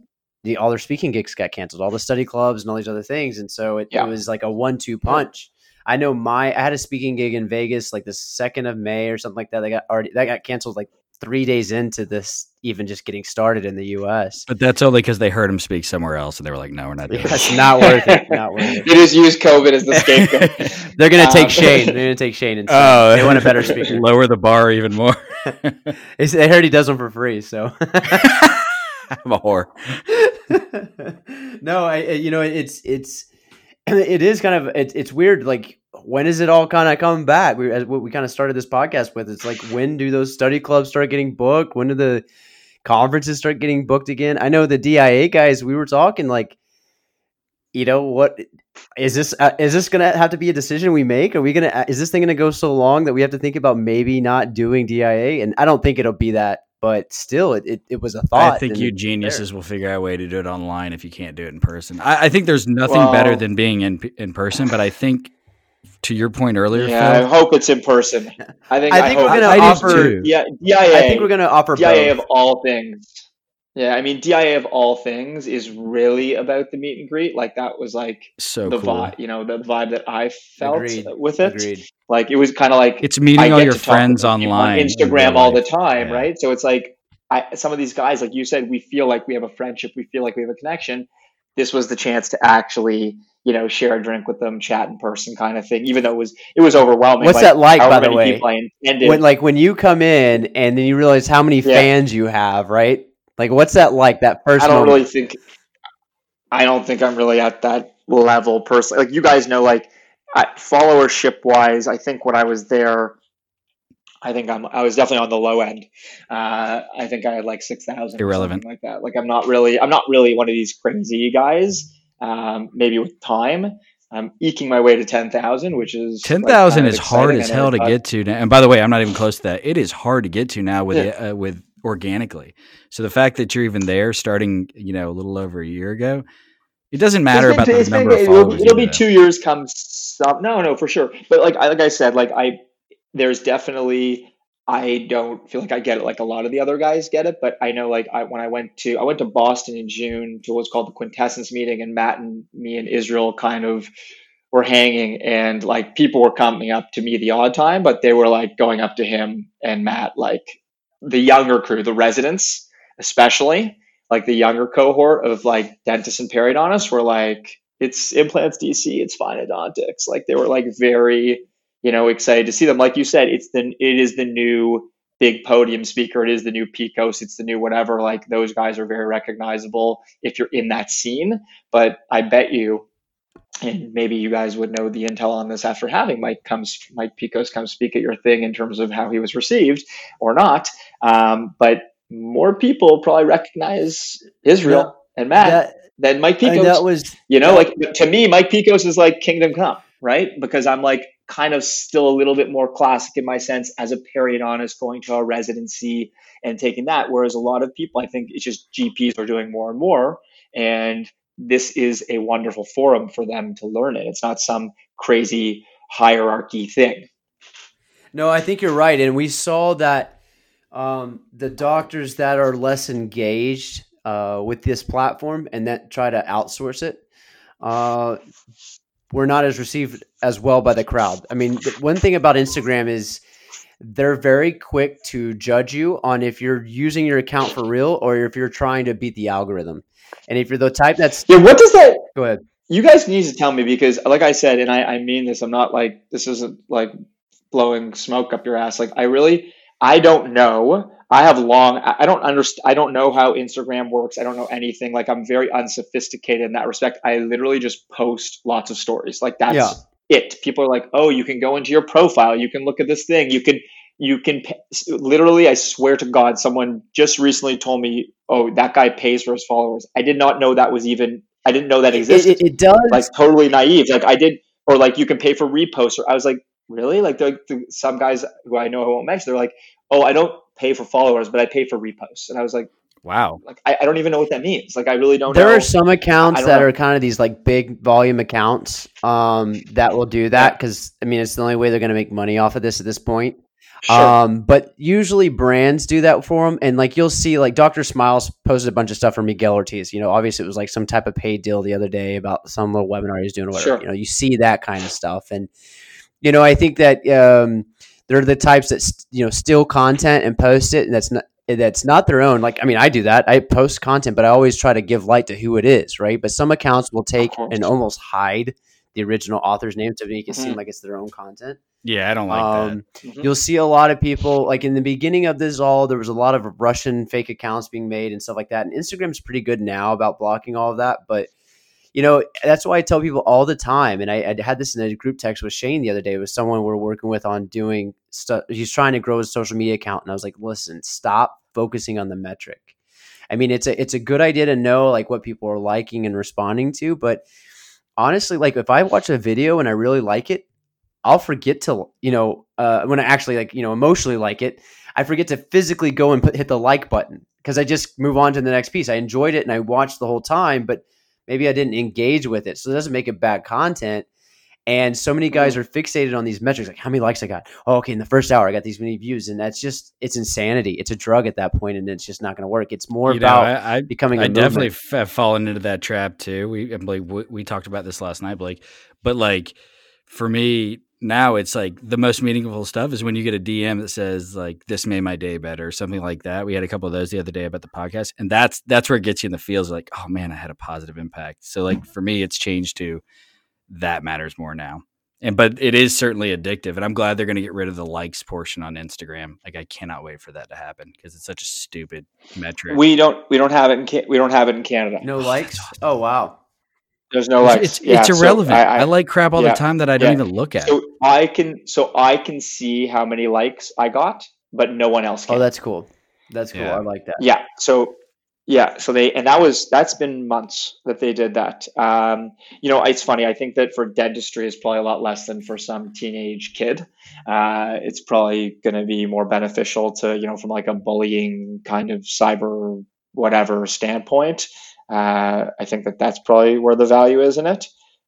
the all their speaking gigs got canceled, all the study clubs and all these other things, and so it, Yeah. it was like a one-two punch. I know my I had a speaking gig in Vegas like the second of May or something like that. They got already that got canceled like three days into this even just getting started in the U.S. But that's only because they heard him speak somewhere else, and they were like, "No, we're not doing it." That's not worth it. Not worth it. They just use COVID as the scapegoat. They're gonna take Um, Shane. They're gonna take Shane and Oh, they want a better speaker. Lower the bar even more. I heard he does them for free. So I'm a whore. no, I, you know it's it's it is kind of it's it's weird. Like when is it all kind of coming back? We as what we kind of started this podcast with. It's like when do those study clubs start getting booked? When do the conferences start getting booked again? I know the DIA guys. We were talking like. You know what is this? Uh, is this gonna have to be a decision we make? Are we gonna? uh, Is this thing gonna go so long that we have to think about maybe not doing DIA? And I don't think it'll be that, but still, it, it, it was a thought. I think you geniuses there. will figure out a way to do it online if you can't do it in person. I, I think there's nothing better than being in in person, but I think to your point earlier, yeah, I hope it's in person. I think. I think we're hope- gonna I offer. too. Yeah, DIA. I think we're gonna offer DIA both. of all things. Yeah, I mean DIA of all things is really about the meet and greet. Like that was like so the cool. vibe, you know, the vibe that I felt Agreed. with it. Agreed. Like it was kind of like It's meeting I all your friends online, on Instagram all the time, Yeah. right? So it's like I, some of these guys, like you said, we feel like we have a friendship, we feel like we have a connection. This was the chance to actually, you know, share a drink with them, chat in person, kind of thing. Even though it was it was overwhelming. What's that like, by the way? people I intended- When like when you come in and then you realize how many Yeah. fans you have, right? Like what's that like? That first I don't moment? really think I don't think I'm really at that level personally. Like you guys know, like followership wise, I think when I was there, I think I'm I was definitely on the low end. Uh, I think I had like six thousand, Irrelevant. like that. Like I'm not really I'm not really one of these crazy guys. Um, maybe with time, I'm eking my way to ten thousand, which is Ten like, kind of is hard as hell to get to now. And by the way, I'm not even close to that. It is hard to get to now with Yeah. uh, with organically. So the fact that you're even there, starting you know a little over a year ago, it doesn't matter It's about been- the it's been- number of it'll, followers. it'll be two years come some no no for sure but like I like I said like I there's definitely I don't feel like I get it like a lot of the other guys get it but I know like I when I went to I went to Boston in June to what's called the quintessence meeting and Matt and me and Israel kind of were hanging and like people were coming up to me the odd time but they were like going up to him and Matt like the younger crew the residents especially like the younger cohort of like dentists and periodontists were like, it's implants DC, it's fine endodontics. Like they were like very, you know, excited to see them. Like you said, it's the it is the new big podium speaker. It is the new Pikos. It's the new whatever. Like those guys are very recognizable if you're in that scene. But I bet you, and maybe you guys would know the intel on this after having Mike comes Mike Pikos come speak at your thing in terms of how he was received or not. Um, but more people probably recognize Israel and Matt That, than Mike Pikos. that was you know, that- like to me, Mike Pikos is like Kingdom Come, right? Because I'm like kind of still a little bit more classic in my sense as a periodontist going to a residency and taking that. Whereas a lot of people, I think it's just GPs are doing more and more. And this is a wonderful forum for them to learn it. It's not some crazy hierarchy thing. No, I think you're right, and we saw that um, the doctors that are less engaged uh, with this platform and that try to outsource it uh, were not as received as well by the crowd. I mean, one thing about Instagram is they're very quick to judge you on if you're using your account for real or if you're trying to beat the algorithm. And if you're the type that's Yeah, what does that go ahead. you guys need to tell me because like i said and I, I mean this i'm not like this isn't like blowing smoke up your ass. Like i really i don't know. I have long i don't understand i don't know how instagram works. I don't know anything. Like i'm very unsophisticated in that respect. I literally just post lots of stories. Like that's Yeah. it. People are like oh you can go into your profile. You can look at this thing. You can you can pa- literally i swear to god someone just recently told me oh that guy pays for his followers i did not know that was even i didn't know that It, existed it, it does. like totally naive. Like I did, or like you can pay for reposts. Or I was like, really? Like the, some guys who I know who won't mention, they're like, oh, I don't pay for followers, but I pay for reposts. And I was like, Wow. like I, I don't even know what that means. Like I really don't. there know. are some accounts that know. are kind of these like big volume accounts um, that will do that because I mean it's the only way they're going to make money off of this at this point. Sure. Um, but usually brands do that for them, and like you'll see, like Dr. Smiles posted a bunch of stuff for Miguel Ortiz. You know, obviously it was like some type of paid deal the other day about some little webinar he's doing or whatever. Sure. You know, you see that kind of stuff, and you know, I think that um, they're the types that you know steal content and post it, and that's not that's not their own. Like, I mean, I do that. I post content, but I always try to give light to who it is, right? But some accounts will take and almost hide the original author's name to make it seem Mhm. like it's their own content. Yeah, I don't like Um, Mhm. You'll see a lot of people like in the beginning of this all, there was a lot of Russian fake accounts being made and stuff like that. And Instagram's pretty good now about blocking all of that, but you know that's why I tell people all the time. And I, I had this in a group text with Shane the other day. It was someone we're working with on doing stuff. He's trying to grow his social media account, and I was like, listen, stop focusing on the metric. I mean, it's a it's a good idea to know like what people are liking and responding to, but honestly, like if I watch a video and I really like it, I'll forget to, you know, uh, when I actually like, you know, emotionally like it, I forget to physically go and put, hit the like button because I just move on to the next piece. I enjoyed it and I watched the whole time, but maybe I didn't engage with it. So it doesn't make it bad content. And so many guys are fixated on these metrics, like how many likes I got. Oh, okay, in the first hour I got these many views, and that's just it's insanity. It's a drug at that point, and it's just not going to work. It's more. You know, about I, I, becoming. I definitely movement. have fallen into that trap too. We Blake, we, we talked about this last night, Blake. But like for me now, it's like the most meaningful stuff is when you get a DM that says like "this made my day better" or something like that. We had a couple of those the other day about the podcast, and that's that's where it gets you in the feels. Like, oh man, I had a positive impact. So like for me, it's changed to that matters more now. And but it is certainly addictive, and I'm glad they're going to get rid of the likes portion on Instagram. Like I cannot wait for that to happen because it's such a stupid metric. we don't we don't have it in we don't have it in Canada. no likes. Oh wow. There's no It's- it's, Yeah, it's so irrelevant. I- I, I- like crap all yeah, the time that I don't yeah. even look at. So I can so I can see how many likes I got, but no one else can. Oh, that's cool. That's cool. Yeah. I like that. yeah. So yeah. So they and that was that's been months that they did that. Um, you know, it's funny. I think that for dentistry is probably a lot less than for some teenage kid. Uh, it's probably going to be more beneficial to you know from like a bullying kind of cyber whatever standpoint. Uh, I think that that's probably where the value is in it.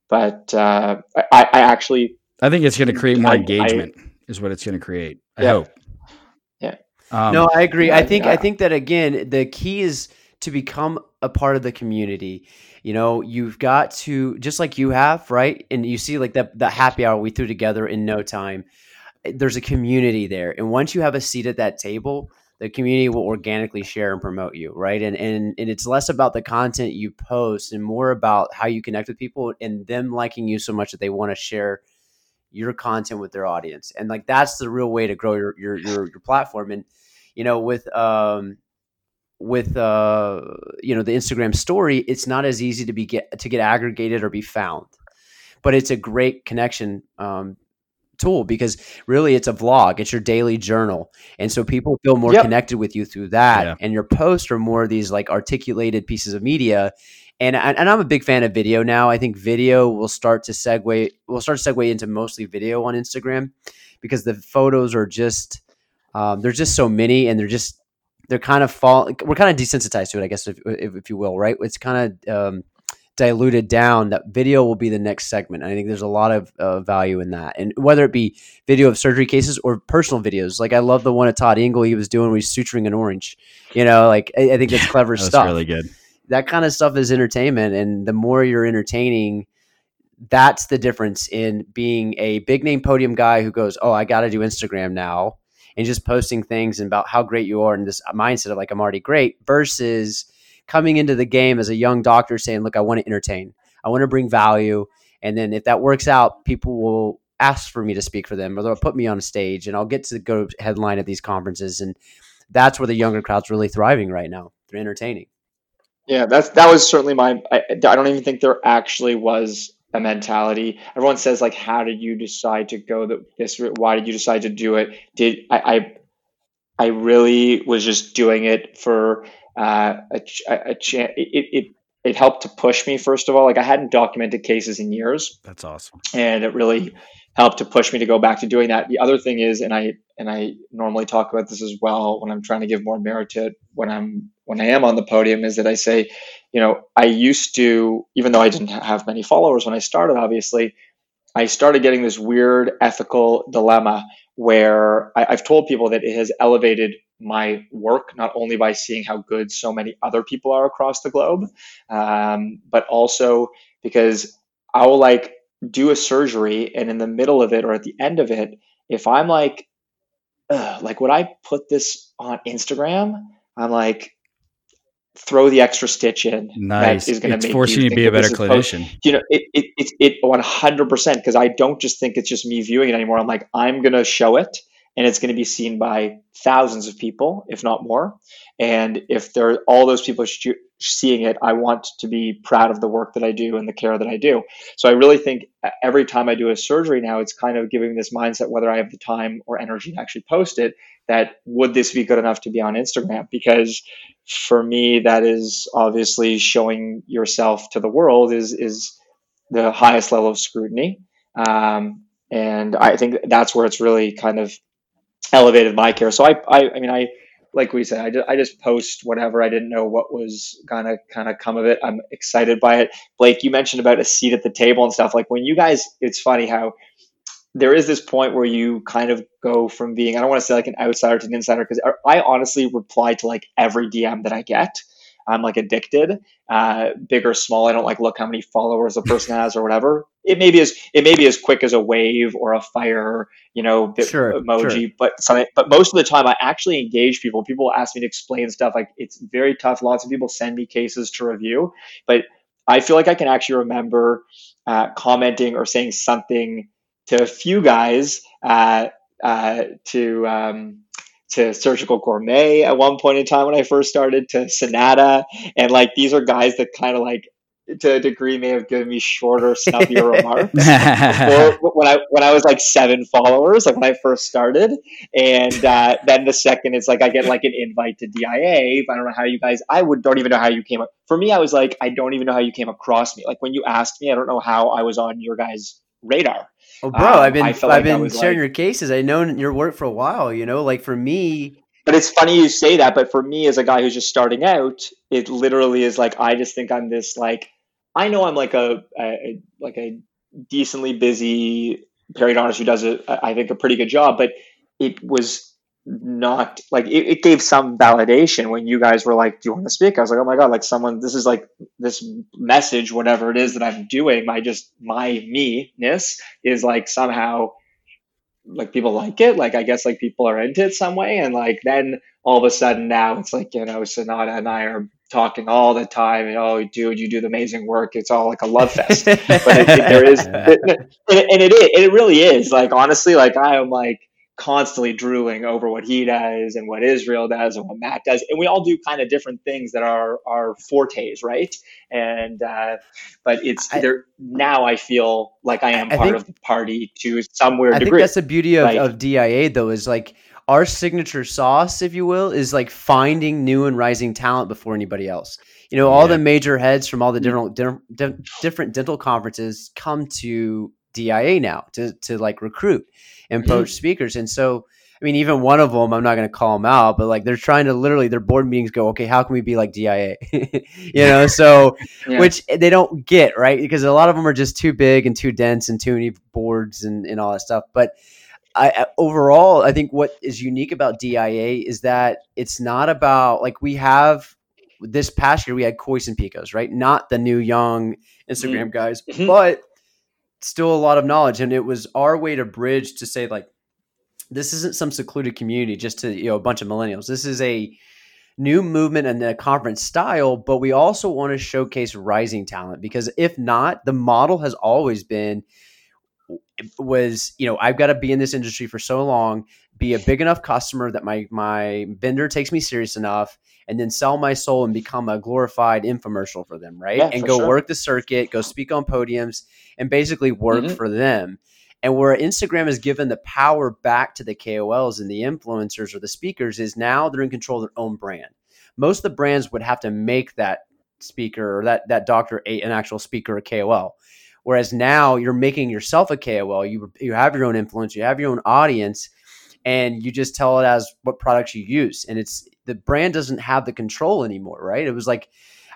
But uh, I, I actually I think it's going to create more I- I- engagement, is what it's going to create. I Yeah. hope. Yeah. Um, no, I agree. I think I think that again, the key is to become a part of the community. You know, you've got to just like you have, right? And you see like that that happy hour we threw together in no time. There's a community there. And once you have a seat at that table, the community will organically share and promote you, right? And and and it's less about the content you post and more about how you connect with people and them liking you so much that they want to share your content with their audience. And like that's the real way to grow your your your, your platform. And you know, with um with uh you know the Instagram story, it's not as easy to be get to get aggregated or be found. But it's a great connection um tool because really it's a vlog it's your daily journal and so people feel more Yep. connected with you through that Yeah. and your posts are more of these like articulated pieces of media and and and I'm a big fan of video now. I think video will start to segue will start to segue into mostly video on Instagram because the photos are just um, there's just so many and they're just they're kind of fall we're kind of desensitized to it, I guess if if, if you will, right? It's kind of um, diluted down that video will be the next segment. I think there's a lot of uh, value in that. And whether it be video of surgery cases or personal videos, like I love the one of Todd Engel he was doing where he's suturing an orange. You know, like I, I think that's clever That's stuff really good. that kind of stuff is entertainment and the more you're entertaining that's the difference in being a big name podium guy who goes oh i got to do instagram now and just posting things about how great you are and this mindset of like i'm already great versus coming into the game as a young doctor saying look i want to entertain i want to bring value and then if that works out people will ask for me to speak for them or they'll put me on a stage and i'll get to go headline at these conferences and that's where the younger crowd's really thriving right now they're entertaining Yeah, that's that was certainly my. I, I don't even think there actually was a mentality. Everyone says like, "How did you decide to go the, this? Why did you decide to do it?" Did I? I, I really was just doing it for uh, a, a, a. It, it it helped to push me first of all. Like I hadn't documented cases in years, That's awesome. and it really helped to push me to go back to doing that. The other thing is, and I and I normally talk about this as well when I'm trying to give more merit to it when I'm when I am on the podium, is that I say, you know, I used to, even though I didn't have many followers when I started, obviously, I started getting this weird ethical dilemma where I, I've told people that it has elevated my work not only by seeing how good so many other people are across the globe, um, but also because I will like do a surgery and in the middle of it or at the end of it, if I'm like, like would I put this on Instagram? I'm like, throw the extra stitch in. Nice. That is going it's to make forcing you to be a better clinician. you know, it it it, it 100% because I don't just think it's just me viewing it anymore. I'm like, I'm going to show it and it's going to be seen by thousands of people, if not more. And if there are all those people sh- seeing it, I want to be proud of the work that I do and the care that I do. So I really think every time I do a surgery now, it's kind of giving this mindset whether I have the time or energy to actually post it. That would this be good enough to be on Instagram? Because for me, that is obviously showing yourself to the world is is the highest level of scrutiny. Um, and I think that's where it's really kind of elevated my care. So I, I, I mean, I, like we said, I I just post whatever. I didn't know what was gonna kind of come of it. I'm excited by it. Blake, you mentioned about a seat at the table and stuff. Like when you guys, it's funny how there is this point where you kind of go from being, I don't want to say like an outsider to an insider because I honestly reply to like every DM that I get. I'm like addicted, uh, big or small. I don't like look how many followers a person has or whatever. It may be as it may be as quick as a wave or a fire, you know, sure, emoji. Sure. But something, but most of the time, I actually engage people. People ask me to explain stuff. Like it's very tough. Lots of people send me cases to review, but I feel like I can actually remember uh, commenting or saying something to a few guys uh, uh, to. Um, to Surgical Gourmet at one point in time when I first started, to Sonata. And like these are guys that kind of like to a degree may have given me shorter, snubbier remarks before, when I when I was like seven followers, like when I first started, and uh, then the second it's like I get like an invite to DIA. I don't know how you guys. I would don't even know how you came up. For me, I was like I don't even know how you came across me. Like when you asked me, I don't know how I was on your guys' radar. Oh, bro, um, I've been I've like been sharing like, your cases. I know your work for a while. You know, like for me. But it's funny you say that. But for me, as a guy who's just starting out, it literally is like I just think I'm this like I know I'm like a, a like a decently busy periodontist who does a I think a pretty good job, but it was not like it, it, gave some validation when you guys were like, "Do you want to speak?" I was like, "Oh my god!" Like someone, this is like this message, whatever it is that I'm doing. My just my me ness is like somehow like people like it. Like I guess like people are into it some way, and like then all of a sudden now it's like you know Sonata and I are talking all the time and oh dude you do the amazing work it's all like a love fest but it, it, there is it, and it, it really is like honestly like i am like constantly drooling over what he does and what Israel does and what Matt does, and we all do kind of different things that are our fortes, right? And uh, but it's I, there now. I feel like I am I part think, of the party to some weird I degree. think that's the beauty of, like, of DIA, though, is like our signature sauce, if you will, is like finding new and rising talent before anybody else. You know, all yeah. the major heads from all the different different, different dental conferences come to DIA now to to like recruit and mm-hmm. poach speakers. And so, I mean, even one of them, I'm not going to call them out, but like they're trying to literally their board meetings go, okay, how can we be like DIA? you know, so yeah. which they don't get right because a lot of them are just too big and too dense and too many boards and, and all that stuff. But I, overall, I think what is unique about DIA is that it's not about like we have this past year we had Kois and Pikos, right? Not the new young Instagram mm-hmm. guys, mm-hmm. but still a lot of knowledge and it was our way to bridge to say like this isn't some secluded community just to you know a bunch of millennials. This is a new movement and a conference style but we also want to showcase rising talent because if not the model has always been was you know i've got to be in this industry for so long be a big enough customer that my my vendor takes me serious enough and then sell my soul and become a glorified infomercial for them, right? Yeah, and go sure. work the circuit, go speak on podiums, and basically work mm-hmm. for them. And where Instagram has given the power back to the KOLs and the influencers or the speakers is now they're in control of their own brand. Most of the brands would have to make that speaker or that that doctor a, an actual speaker a KOL. Whereas now you're making yourself a KOL. You you have your own influence, you have your own audience, and you just tell it as what products you use. And it's the brand doesn't have the control anymore, right? It was like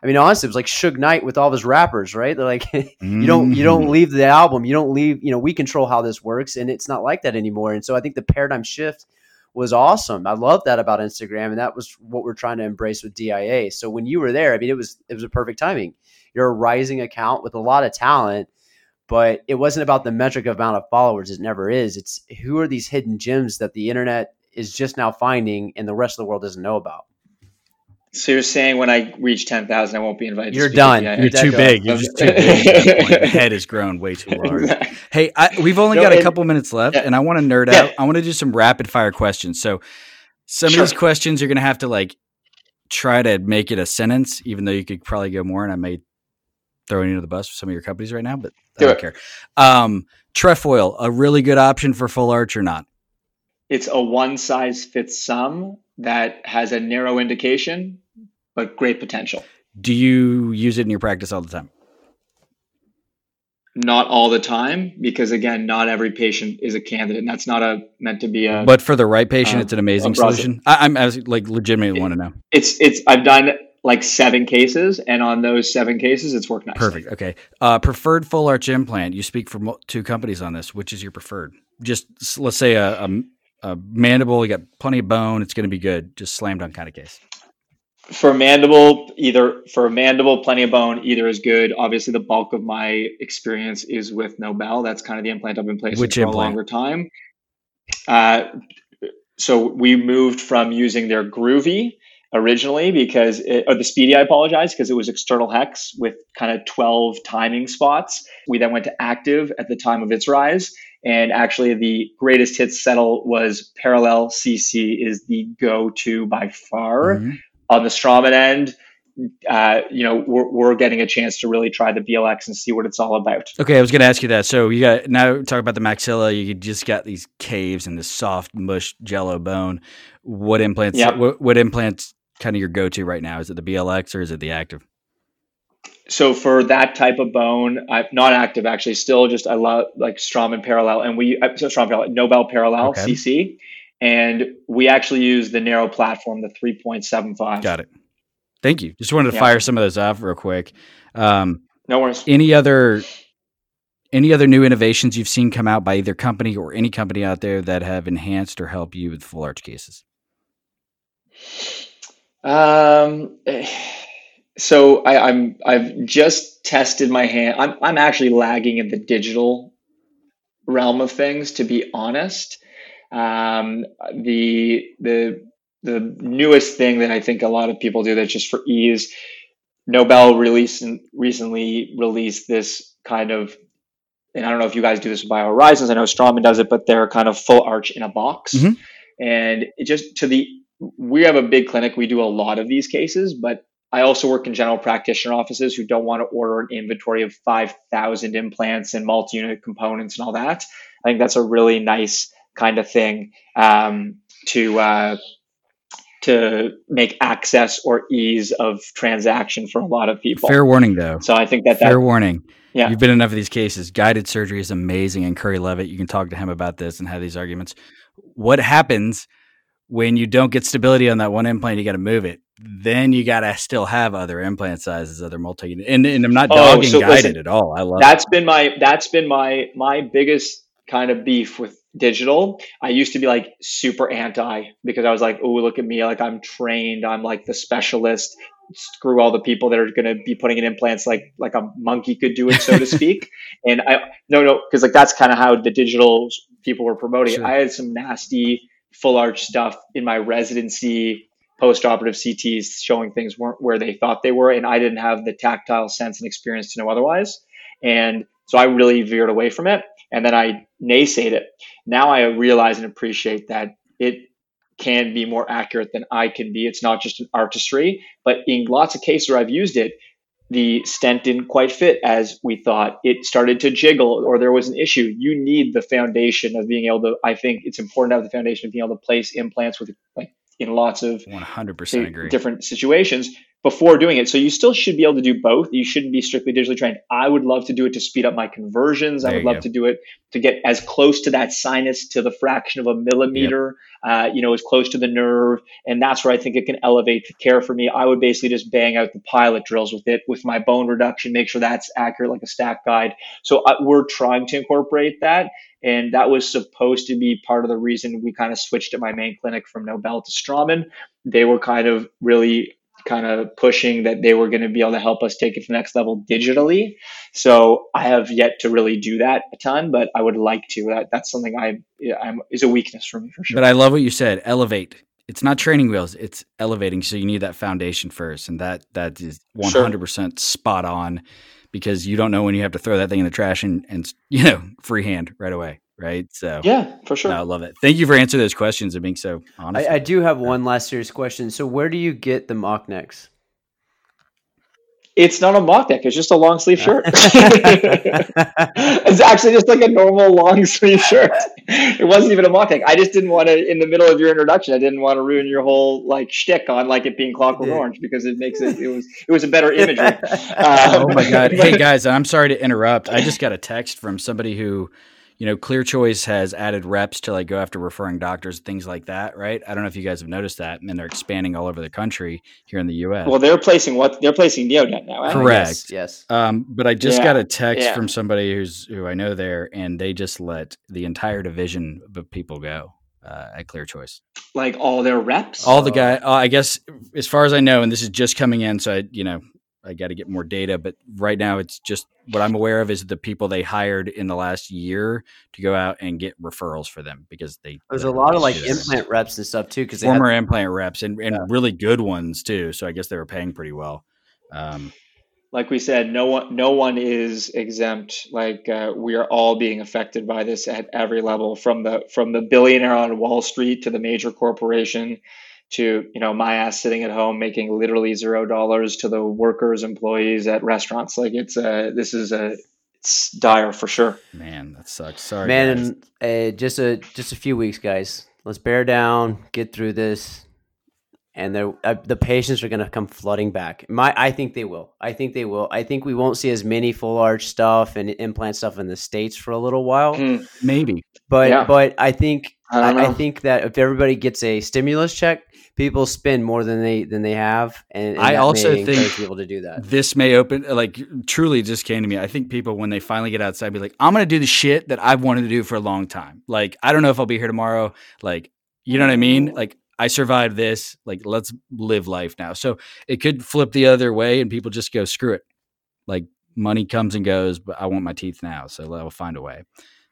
I mean, honestly, it was like Suge Knight with all his rappers, right? They're like, you don't you don't mm-hmm. leave the album, you don't leave. You know, we control how this works, and it's not like that anymore. And so I think the paradigm shift was awesome. I love that about Instagram, and that was what we're trying to embrace with DIA. So when you were there, I mean, it was it was a perfect timing. You're a rising account with a lot of talent, but it wasn't about the metric of amount of followers. It never is. It's who are these hidden gems that the internet is just now finding, and the rest of the world doesn't know about. So you're saying when I reach ten thousand, I won't be invited. to You're speak done. You're too That big. You're just too big. at. Your head has grown way too large. Hey, I, we've only No, got a and- couple minutes left, yeah. and I want to nerd Yeah. out. I want to do some rapid fire questions. So, some Sure. of these questions you're going to have to like try to make it a sentence, even though you could probably go more. And I may throw you into the bus for some of your companies right now, but I Do don't it. care. Um, trefoil, a really good option for full arch or not? It's a one size fits some that has a narrow indication, but great potential. Do you use it in your practice all the time? Not all the time, because again, not every patient is a candidate, and that's not a meant to be a. But for the right patient, um, it's an amazing solution. I, I'm I like legitimately want to know. it's it's. I've done like seven cases, and on those seven cases, it's worked nicely. Perfect. Okay. Uh, preferred full arch implant. You speak for mo- two companies on this. Which is your preferred? Just let's say a, a, a mandible. You got plenty of bone. It's going to be good. Just slam dunk kind of case. For mandible, either for mandible, plenty of bone, either is good. Obviously, the bulk of my experience is with Nobel. That's kind of the implant I've been placing Which for implant? a longer time. Uh, so we moved from using their Groovy originally because, it, or the Speedy, I apologize, because it was external hex with kind of 12 timing spots. We then went to active at the time of its rise. And actually, the greatest hits settle was parallel CC is the go to by far Mhm. on the Straumann end, uh, you know, we're, we're getting a chance to really try the BLX and see what it's all about. Okay, I was going to ask you that. So you got now talk about the maxilla. You just got these caves and this soft mush jello bone. What implants? Yep. What, what implants? Kind of your go to right now? Is it the BLX or is it the active? So for that type of bone, I'm not active actually. Still, just I love like Straumann parallel, and we uh, so Straumann parallel, Nobel parallel Okay. CC, and we actually use the narrow platform, the three point seven five. Got it. Thank you. Just wanted to Yeah. fire some of those off real quick. Um, No worries. any other any other new innovations you've seen come out by either company or any company out there that have enhanced or helped you with full arch cases? Um, eh, so I, I'm I've just tested my hand. I'm I'm actually lagging in the digital realm of things, to be honest. Um, the the the newest thing that I think a lot of people do that's just for ease. Nobel released recently released this kind of, and I don't know if you guys do this with BioHorizons. I know Straumann does it, but they're kind of full arch in a box, Mhm. and it just to the we have a big clinic. We do a lot of these cases, but I also work in general practitioner offices who don't want to order an inventory of 5,000 implants and multi unit components and all that. I think that's a really nice kind of thing um, to. Uh, to make access or ease of transaction for a lot of people. Fair warning, though. So I think that Fair that warning. Yeah. You've been in enough of these cases. Guided surgery is amazing, and Curry Levitt. You can talk to him about this and have these arguments. What happens when you don't get stability on that one implant? You got to move it. Then you got to still have other implant sizes, other multi. And, and I'm not Oh, dogging so guided listen, at all. I love that's been my that's been my my biggest kind of beef with digital. I used to be like super anti because I was like, oh, look at me, like I'm trained, I'm like the specialist. Screw all the people that are going to be putting in implants like like a monkey could do it, so to speak. And I no no because like that's kind of how the digital people were promoting Sure. I had some nasty full arch stuff in my residency post-operative CTs showing things weren't where they thought they were, and I didn't have the tactile sense and experience to know otherwise. And so I really veered away from it, and then I naysayed it. Now I realize and appreciate that it can be more accurate than I can be. It's not just an artistry, but in lots of cases where I've used it, the stent didn't quite fit as we thought. It started to jiggle, or there was an issue. You need the foundation of being able to. I think it's important to have the foundation of being able to place implants with like in lots of 100 percent agree. different situations. Before doing it. So you still should be able to do both. You shouldn't be strictly digitally trained. I would love to do it to speed up my conversions. I would love go. to do it to get as close to that sinus to the fraction of a millimeter, uh, you know, as close to the nerve. And that's where I think it can elevate the care for me. I would basically just bang out the pilot drills with it with my bone reduction, make sure that's accurate like a stack guide. So uh, we're trying to incorporate that. And that was supposed to be part of the reason we kind of switched at my main clinic from Nobel to Straumann. They were kind of really kind of pushing that they were going to be able to help us take it to the next level digitally. So I have yet to really do that a ton, but I would like to. That, that's something I I'm, is a weakness for me for sure. But I love what you said. Elevate. It's not training wheels. It's elevating. So you need that foundation first, and that that is 100 percent spot on, because you don't know when you have to throw that thing in the trash and and you know freehand right away, right? So yeah, for sure. no, I love it. Thank you for answering those questions and being so honest. I, I do have one last serious question. So, where do you get the mock necks? It's not a mock neck. It's just a long sleeve shirt. it's actually just like a normal long sleeve shirt. It wasn't even a mock neck. I just didn't want to, in the middle of your introduction, I didn't want to ruin your whole like shtick on like it being Clockwork Yeah. Orange because it makes it, it was, it was a better imagery. Um, oh my god! Hey guys, I'm sorry to interrupt. I just got a text from somebody who, you know, Clear Choice has added reps to like go after referring doctors, things like that, right? I don't know if you guys have noticed that, and they're expanding all over the country here in the U.S. Well, they're placing what they're placing Neodent now. Correct. Yes. yes. Um, but I just Yeah, got a text yeah. from somebody who's who I know there, and they just let the entire division of people go uh, at Clear Choice. Like all their reps. All the guy, uh, I guess, as far as I know, and this is just coming in, so I, you know, I got to get more data. But right now, it's just what I'm aware of is the people they hired in the last year to go out and get referrals for them because they There's a lot of like implant reps and stuff too. Because former implant reps and, and Yeah. really good ones too. So I guess they were paying pretty well. Um, like we said, no one, no one is exempt. Like uh, we are all being affected by this at every level, from the from the billionaire on Wall Street to the major corporation, to you know my ass sitting at home making literally zero dollars to the workers, employees at restaurants. Like it's uh, this is a it's dire for sure. man, that sucks. Sorry, man, uh, just a just a few weeks, guys. Let's bear down, get through this, and the uh, the patients are gonna come flooding back. My, I think they will. I think they will. I think we won't see as many full arch stuff and implant stuff in the states for a little while. Hmm, maybe. But Yeah. but I think I I, I think that if everybody gets a stimulus check, people spend more than they than they have, and, and I also think- people to do that. this may open like truly just came to me. I think people when they finally get outside be like i'm gonna do the shit that i've wanted to do for a long time. Like i don't know if i'll be here tomorrow. Like you know what i mean? Like i survived this. Like let's live life now. So it could flip the other way and people just go screw it. Like money comes and goes but i want my teeth now so i'll find a way.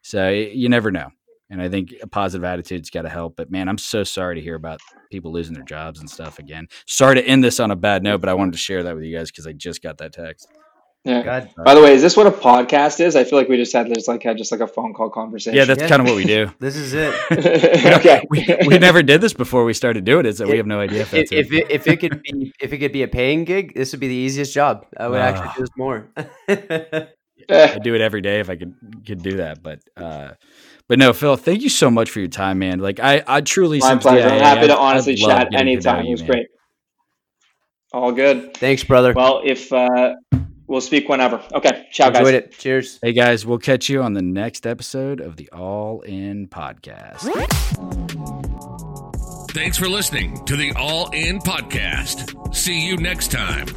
So you never know and i think a positive attitude's got to help but man i'm so sorry to hear about people losing their jobs and stuff again sorry to end this on a bad note but i wanted to share that with you guys because i just got that text yeah. God, By the way, is this what a podcast is? I feel like we just had just like had just like a phone call conversation. yeah that's Yeah. kind of what we do this is it. okay. we, we never did this before we started doing it so we have no idea if if, that's if it. it, if it could be if it could be a paying gig, this would be the easiest job. I would actually Ah. do this more. Eh, I'd do it every day if I could could do that. But uh but no, Phil, thank you so much for your time, man. Like I I truly My since pleasure. I'm DIA, happy to I've- honestly chat getting to know anytime. you, It was great. All good. Thanks, brother. Well, if uh, we'll speak whenever. Okay. Ciao, guys. Enjoyed it. Cheers. Hey guys, we'll catch you on the next episode of the All In Podcast. Thanks for listening to the All In Podcast. See you next time.